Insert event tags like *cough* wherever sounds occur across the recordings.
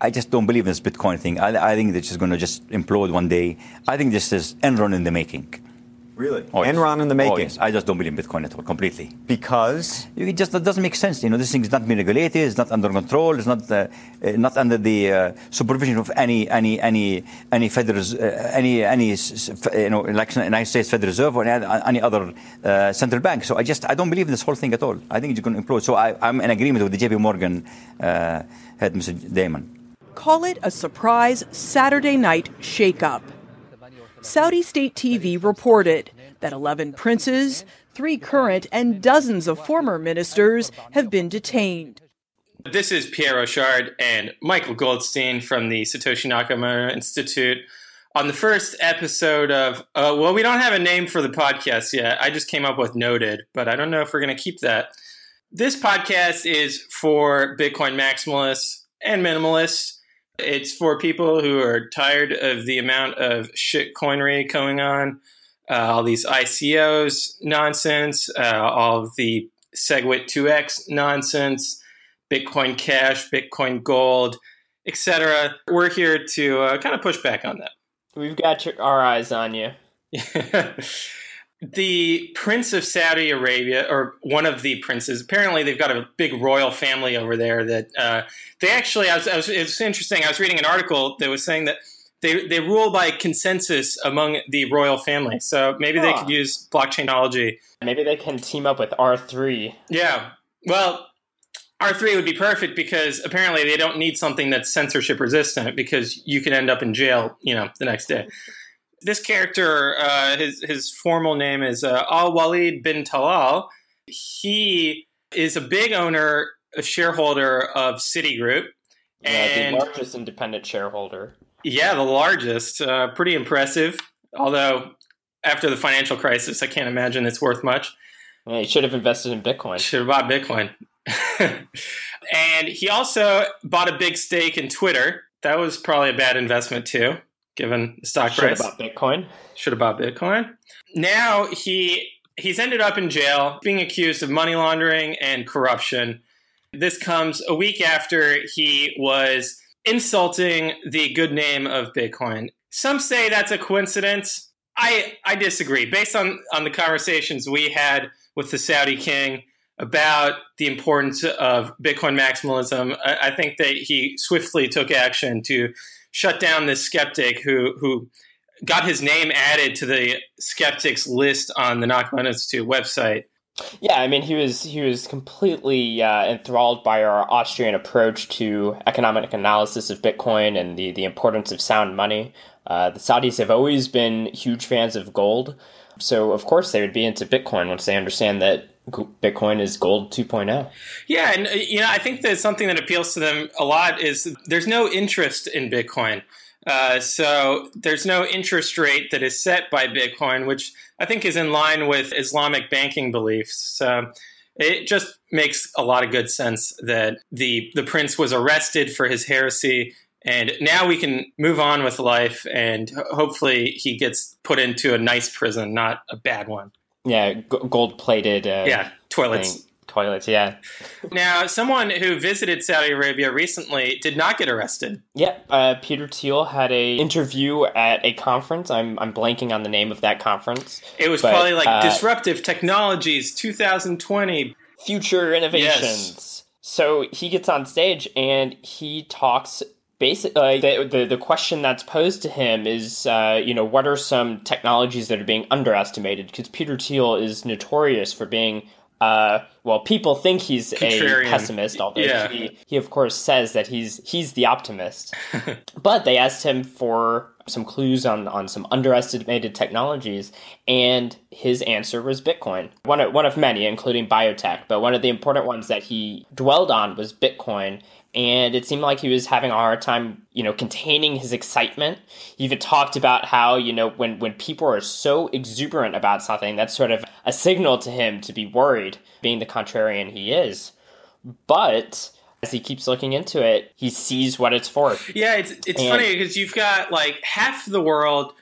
I just don't believe in this Bitcoin thing. I, I think it's just going to just implode one day. I think this is Enron in the making. Really? Oh, yes. Enron in the making? Oh, yes. I just don't believe in Bitcoin at all, completely. Because? It just it doesn't make sense. You know, this thing is not being regulated. It's not under control. It's not uh, uh, not under the uh, supervision of any any any any federal uh, any any you know like United States Federal Reserve or any, any other uh, central bank. So I just I don't believe in this whole thing at all. I think it's going to implode. So I, am in agreement with the J.P. Morgan uh, head, Mr. Dimon. Call it a surprise Saturday night shakeup. Saudi state TV reported that 11 princes, three current, and dozens of former ministers have been detained. This is Pierre Rochard and Michael Goldstein from the Satoshi Nakamoto Institute. On the first episode of, uh, well, we don't have a name for the podcast yet. I just came up with Noted, but I don't know if we're going to keep that. This podcast is for Bitcoin maximalists and minimalists it's for people who are tired of the amount of shit coinery going on, uh, all these ICOs nonsense, uh, all of the SegWit 2x nonsense, Bitcoin Cash, Bitcoin Gold, etc. We're here to uh, kind of push back on that. We've got your, our eyes on you. *laughs* the prince of Saudi Arabia, or one of the princes, apparently they've got a big royal family over there. That uh, they actually, I was, I was, it was interesting. I was reading an article that was saying that they they rule by consensus among the royal family. So maybe huh. they could use blockchain technology. Maybe they can team up with R three. Yeah. Well. R3 would be perfect because apparently they don't need something that's censorship resistant because you could end up in jail, you know, the next day this character, uh, his his formal name is uh, Al Walid bin Talal. He is a big owner, a shareholder of Citigroup, yeah, and the largest independent shareholder. Yeah, the largest. Uh, pretty impressive. Although after the financial crisis, I can't imagine it's worth much. Yeah, he should have invested in Bitcoin. Should have bought Bitcoin. *laughs* and he also bought a big stake in Twitter. That was probably a bad investment too given the stock Should price. Should have bought Bitcoin. Should have bought Bitcoin. Now he he's ended up in jail, being accused of money laundering and corruption. This comes a week after he was insulting the good name of Bitcoin. Some say that's a coincidence. I I disagree. Based on on the conversations we had with the Saudi king about the importance of Bitcoin maximalism, I, I think that he swiftly took action to shut down this skeptic who who got his name added to the skeptics list on the Nakamoto Institute website. Yeah, I mean, he was he was completely uh, enthralled by our Austrian approach to economic analysis of Bitcoin and the the importance of sound money. Uh, the Saudis have always been huge fans of gold, so of course they would be into Bitcoin once they understand that Bitcoin is gold 2.0. Yeah, and uh, you know, I think that something that appeals to them a lot is there's no interest in Bitcoin. Uh, so there's no interest rate that is set by Bitcoin, which I think is in line with Islamic banking beliefs. So it just makes a lot of good sense that the the prince was arrested for his heresy and now we can move on with life and hopefully he gets put into a nice prison not a bad one yeah, g- gold plated. Uh, yeah, toilets. Thing. Toilets, yeah. now, someone who visited Saudi Arabia recently did not get arrested. Yeah, uh, Peter Thiel had a interview at a conference. I'm I'm blanking on the name of that conference. It was but, probably like uh, Disruptive Technologies 2020, Future Innovations. Yes. So he gets on stage and he talks basically the, the, the question that's posed to him is uh, you know what are some technologies that are being underestimated because peter thiel is notorious for being uh, well people think he's Contrarian. a pessimist although yeah. he, he of course says that he's he's the optimist *laughs* but they asked him for some clues on, on some underestimated technologies and his answer was bitcoin one of, one of many including biotech but one of the important ones that he dwelled on was bitcoin and it seemed like he was having a hard time, you know, containing his excitement. He even talked about how, you know, when when people are so exuberant about something, that's sort of a signal to him to be worried, being the contrarian he is. But as he keeps looking into it, he sees what it's for. Yeah, it's it's and, funny because you've got like half the world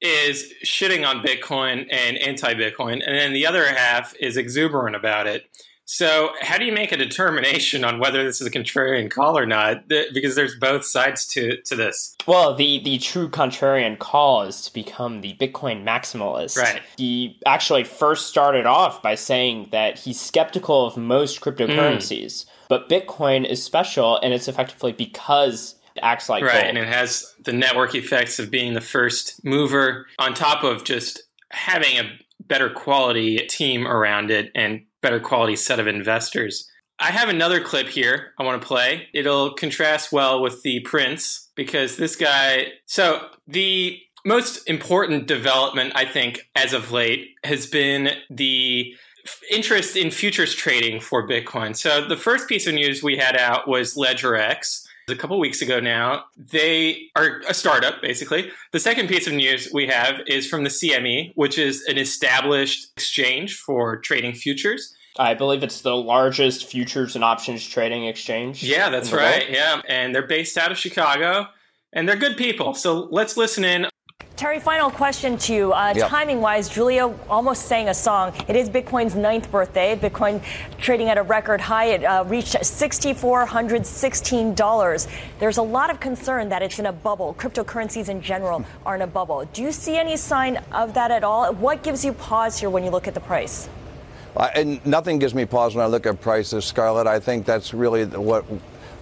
is shitting on Bitcoin and anti-Bitcoin, and then the other half is exuberant about it. So, how do you make a determination on whether this is a contrarian call or not? Because there's both sides to, to this. Well, the, the true contrarian call is to become the Bitcoin maximalist. Right. He actually first started off by saying that he's skeptical of most cryptocurrencies, mm. but Bitcoin is special, and it's effectively because it acts like right, gold. and it has the network effects of being the first mover on top of just having a better quality team around it and better quality set of investors. I have another clip here I want to play. It'll contrast well with the Prince because this guy. So, the most important development, I think, as of late has been the interest in futures trading for Bitcoin. So, the first piece of news we had out was LedgerX a couple weeks ago now. They are a startup, basically. The second piece of news we have is from the CME, which is an established exchange for trading futures. I believe it's the largest futures and options trading exchange. Yeah, that's right. World. Yeah. And they're based out of Chicago and they're good people. So let's listen in Terry, final question to you. Uh, yep. Timing wise, Julia almost sang a song. It is Bitcoin's ninth birthday. Bitcoin trading at a record high. It uh, reached $6,416. There's a lot of concern that it's in a bubble. Cryptocurrencies in general are in a bubble. Do you see any sign of that at all? What gives you pause here when you look at the price? Uh, and nothing gives me pause when I look at prices, Scarlett. I think that's really what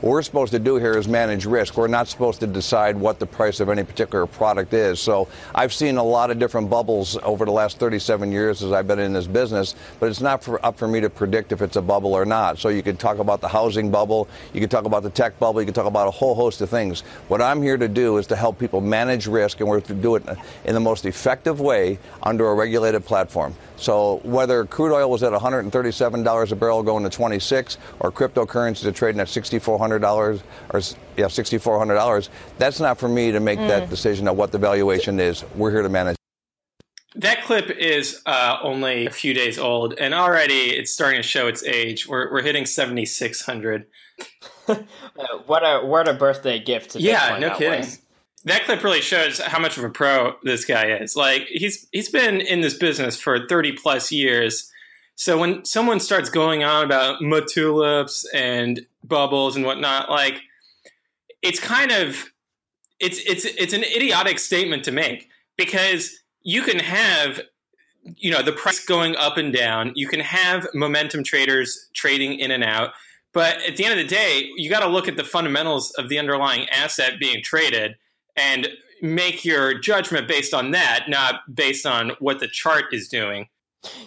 what we're supposed to do here is manage risk. We're not supposed to decide what the price of any particular product is. So I've seen a lot of different bubbles over the last 37 years as I've been in this business, but it's not for, up for me to predict if it's a bubble or not. So you could talk about the housing bubble, you could talk about the tech bubble, you could talk about a whole host of things. What I'm here to do is to help people manage risk, and we're to do it in the most effective way under a regulated platform. So whether crude oil was at $137 a barrel going to 26, or cryptocurrencies are trading at $6,400 or yeah $6,400, that's not for me to make mm. that decision of what the valuation is. We're here to manage. That clip is uh, only a few days old, and already it's starting to show its age. We're, we're hitting 7,600. *laughs* uh, what a what a birthday gift to yeah, no kidding. Was that clip really shows how much of a pro this guy is. Like he's he's been in this business for 30 plus years. So when someone starts going on about tulips and bubbles and whatnot, like it's kind of it's it's it's an idiotic statement to make because you can have you know the price going up and down. You can have momentum traders trading in and out. But at the end of the day, you got to look at the fundamentals of the underlying asset being traded and make your judgment based on that, not based on what the chart is doing.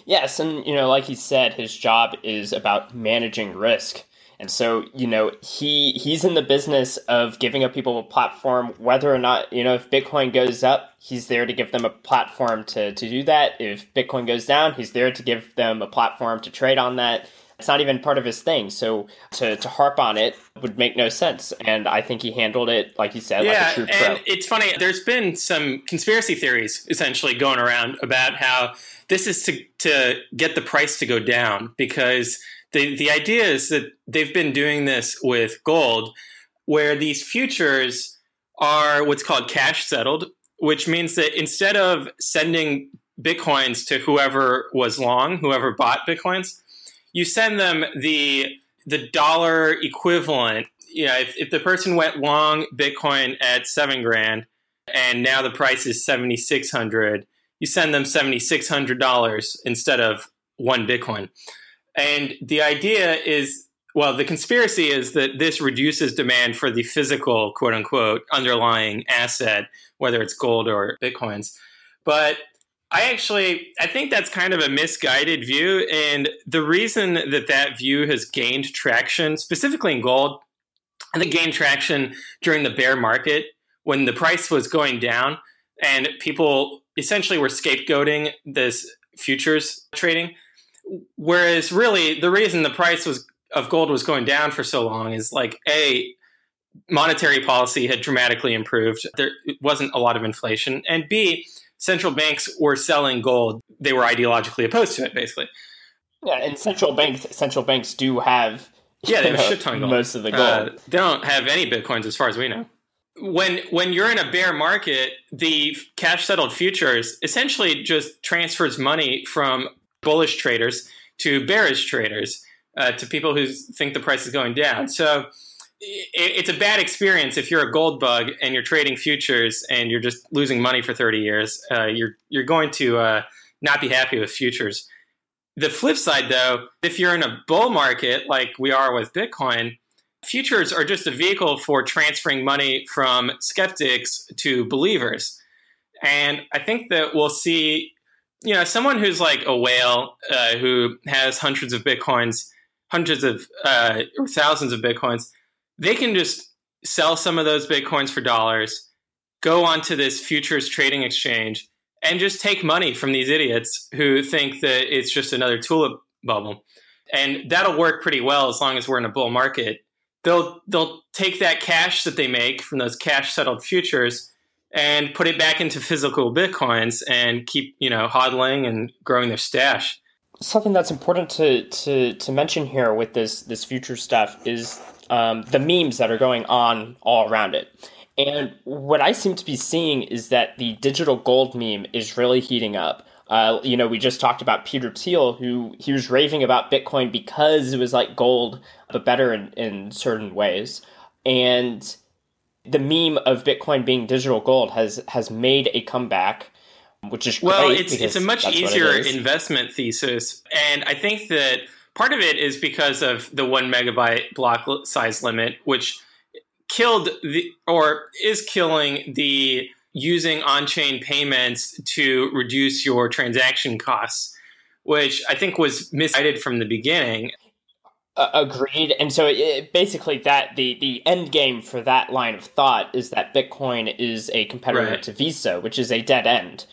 Yes, and you know, like he said, his job is about managing risk. And so, you know, he he's in the business of giving up people a platform, whether or not, you know, if Bitcoin goes up, he's there to give them a platform to, to do that. If Bitcoin goes down, he's there to give them a platform to trade on that. It's not even part of his thing. So to, to harp on it would make no sense. And I think he handled it, like he said, yeah, like a true pro. And it's funny, there's been some conspiracy theories essentially going around about how this is to, to get the price to go down because the, the idea is that they've been doing this with gold where these futures are what's called cash settled, which means that instead of sending bitcoins to whoever was long, whoever bought bitcoins, you send them the the dollar equivalent. You know, if, if the person went long Bitcoin at seven grand and now the price is seventy six hundred, you send them seventy six hundred dollars instead of one Bitcoin. And the idea is well, the conspiracy is that this reduces demand for the physical, quote unquote, underlying asset, whether it's gold or bitcoins. But I actually I think that's kind of a misguided view, and the reason that that view has gained traction, specifically in gold, I think gained traction during the bear market when the price was going down, and people essentially were scapegoating this futures trading. Whereas really, the reason the price was of gold was going down for so long is like a monetary policy had dramatically improved. There wasn't a lot of inflation, and b central banks were selling gold, they were ideologically opposed to it, basically. Yeah, and central banks central banks do have yeah, they have know, a shit ton of gold. Most of the uh, gold. Uh, they don't have any bitcoins, as far as we know. When when you're in a bear market, the cash settled futures essentially just transfers money from bullish traders to bearish traders. uh, to people who think the price is going down. So it's a bad experience if you're a gold bug and you're trading futures and you're just losing money for 30 years. Uh, you're you're going to uh, not be happy with futures. The flip side, though, if you're in a bull market like we are with Bitcoin, futures are just a vehicle for transferring money from skeptics to believers. And I think that we'll see, you know, someone who's like a whale uh, who has hundreds of bitcoins, hundreds of uh, or thousands of bitcoins, they can just sell some of those bitcoins for dollars, go onto this futures trading exchange, and just take money from these idiots who think that it's just another tulip bubble. And that'll work pretty well as long as we're in a bull market. They'll they'll take that cash that they make from those cash settled futures and put it back into physical bitcoins and keep you know hodling and growing their stash something that's important to, to, to mention here with this this future stuff is um, the memes that are going on all around it. And what i seem to be seeing is that the digital gold meme is really heating up. Uh, you know, we just talked about Peter Thiel, who he was raving about Bitcoin because it was like gold, but better in, in certain ways. And the meme of Bitcoin being digital gold has has made a comeback, which is well, it's it's a much easier investment thesis, and I think that part of it is because of the one megabyte block size limit, which killed the or is killing the using on-chain payments to reduce your transaction costs, which I think was misguided from the beginning. Uh, agreed. And so it, basically, that the the end game for that line of thought is that Bitcoin is a competitor right. to Visa, which is a dead end.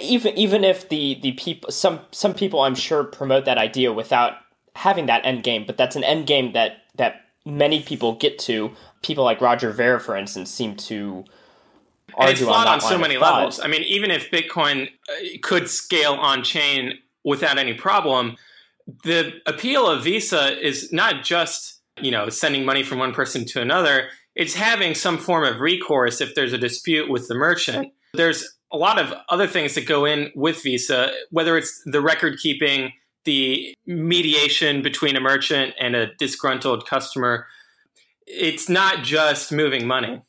Even even if the the people some some people I'm sure promote that idea without having that end game, but that's an end game that that many people get to. People like Roger Ver, for instance, seem to and it's flawed on, on so many levels. I mean, even if Bitcoin uh, could scale on chain without any problem the appeal of Visa is not just, you know, sending money from one person to another, it's having some form of recourse if there's a dispute with the merchant. There's a lot of other things that go in with Visa, whether it's the record keeping, the mediation between a merchant and a disgruntled customer. It's not just moving money.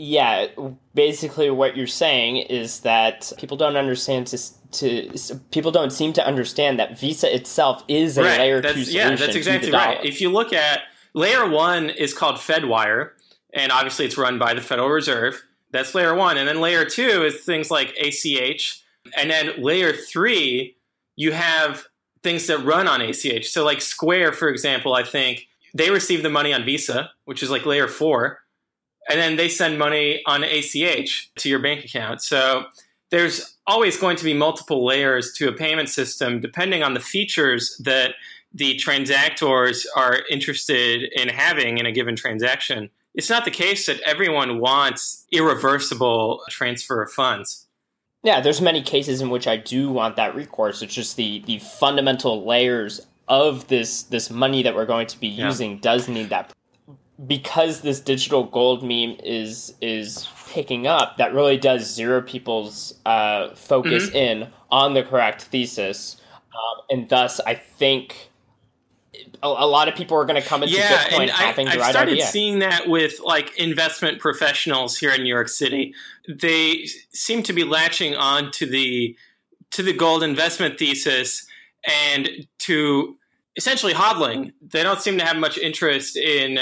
Yeah, basically what you're saying is that people don't understand to, to people don't seem to understand that Visa itself is a right. layer that's, two solution. Yeah, that's exactly right. If you look at layer one is called FedWire, and obviously it's run by the Federal Reserve. That's layer one, and then layer two is things like ACH, and then layer three you have things that run on ACH. So like Square, for example, I think they receive the money on Visa, which is like layer four and then they send money on ACH to your bank account. So there's always going to be multiple layers to a payment system depending on the features that the transactors are interested in having in a given transaction. It's not the case that everyone wants irreversible transfer of funds. Yeah, there's many cases in which I do want that recourse. It's just the the fundamental layers of this this money that we're going to be using yeah. does need that because this digital gold meme is is picking up, that really does zero people's uh, focus mm-hmm. in on the correct thesis, um, and thus I think a, a, lot of people are going to come into yeah, Bitcoin and having I, the I've started idea. seeing that with like investment professionals here in New York City. They seem to be latching on to the to the gold investment thesis and to essentially hodling. They don't seem to have much interest in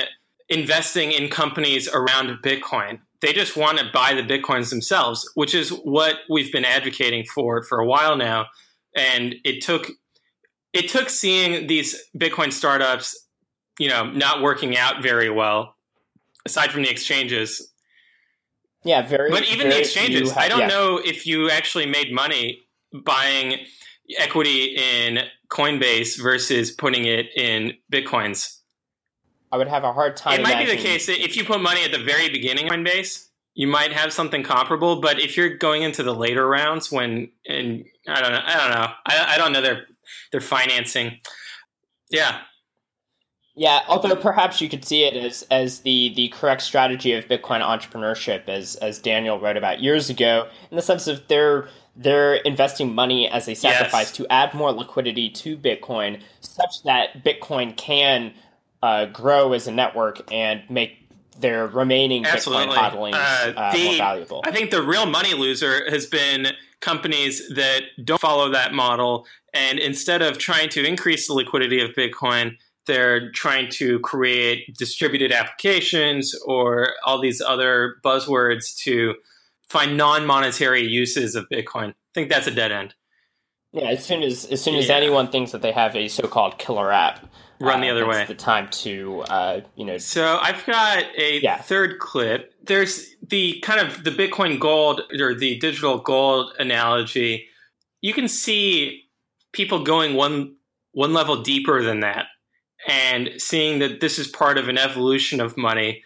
investing in companies around Bitcoin. They just want to buy the Bitcoins themselves, which is what we've been advocating for for a while now. And it took it took seeing these Bitcoin startups, you know, not working out very well, aside from the exchanges. Yeah, very. But even very the exchanges, have, I don't yeah. know if you actually made money buying equity in Coinbase versus putting it in Bitcoins. I would have a hard time. It might be the case that if you put money at the very beginning of Coinbase, you might have something comparable. But if you're going into the later rounds, when and I don't know, I don't know, I, I don't know their their financing. Yeah, Yeah, although perhaps you could see it as as the the correct strategy of Bitcoin entrepreneurship, as as Daniel wrote about years ago, in the sense of they're they're investing money as a sacrifice yes. to add more liquidity to Bitcoin, such that Bitcoin can uh, grow as a network and make their remaining Absolutely. Bitcoin hodlings uh, uh, the, more valuable. I think the real money loser has been companies that don't follow that model, and instead of trying to increase the liquidity of Bitcoin they're trying to create distributed applications or all these other buzzwords to find non-monetary uses of Bitcoin. I think that's a dead end. Yeah, as soon as as soon yeah. as anyone thinks that they have a so-called killer app, run uh, the other way. The time to uh, you know. So I've got a yeah. third clip. There's the kind of the Bitcoin gold or the digital gold analogy. You can see people going one one level deeper than that and seeing that this is part of an evolution of money.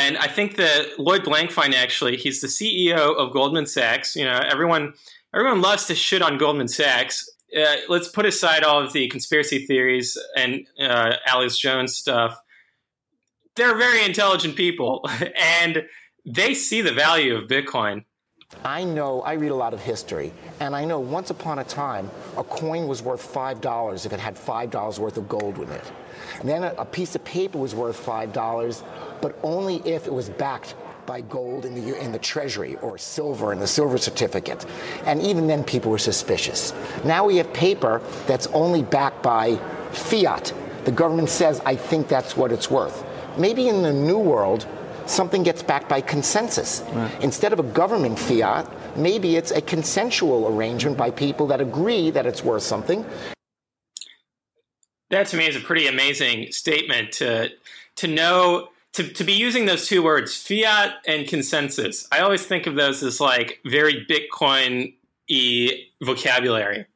And I think that Lloyd Blankfein actually, he's the CEO of Goldman Sachs. You know, everyone everyone loves to shit on Goldman Sachs. Uh, let's put aside all of the conspiracy theories and uh, Alex Jones stuff. They're very intelligent people, *laughs* and they see the value of Bitcoin. I know, I read a lot of history, and I know once upon a time, a coin was worth $5 if it had $5 worth of gold in it. And then a, a piece of paper was worth $5, but only if it was backed by gold in the, in the treasury or silver in the silver certificate. And even then, people were suspicious. Now we have paper that's only backed by fiat. The government says, I think that's what it's worth. Maybe in the new world, something gets backed by consensus. Right. Instead of a government fiat, maybe it's a consensual arrangement by people that agree that it's worth something. That to me is a pretty amazing statement to to know to, to be using those two words, fiat and consensus. I always think of those as like very Bitcoin y vocabulary.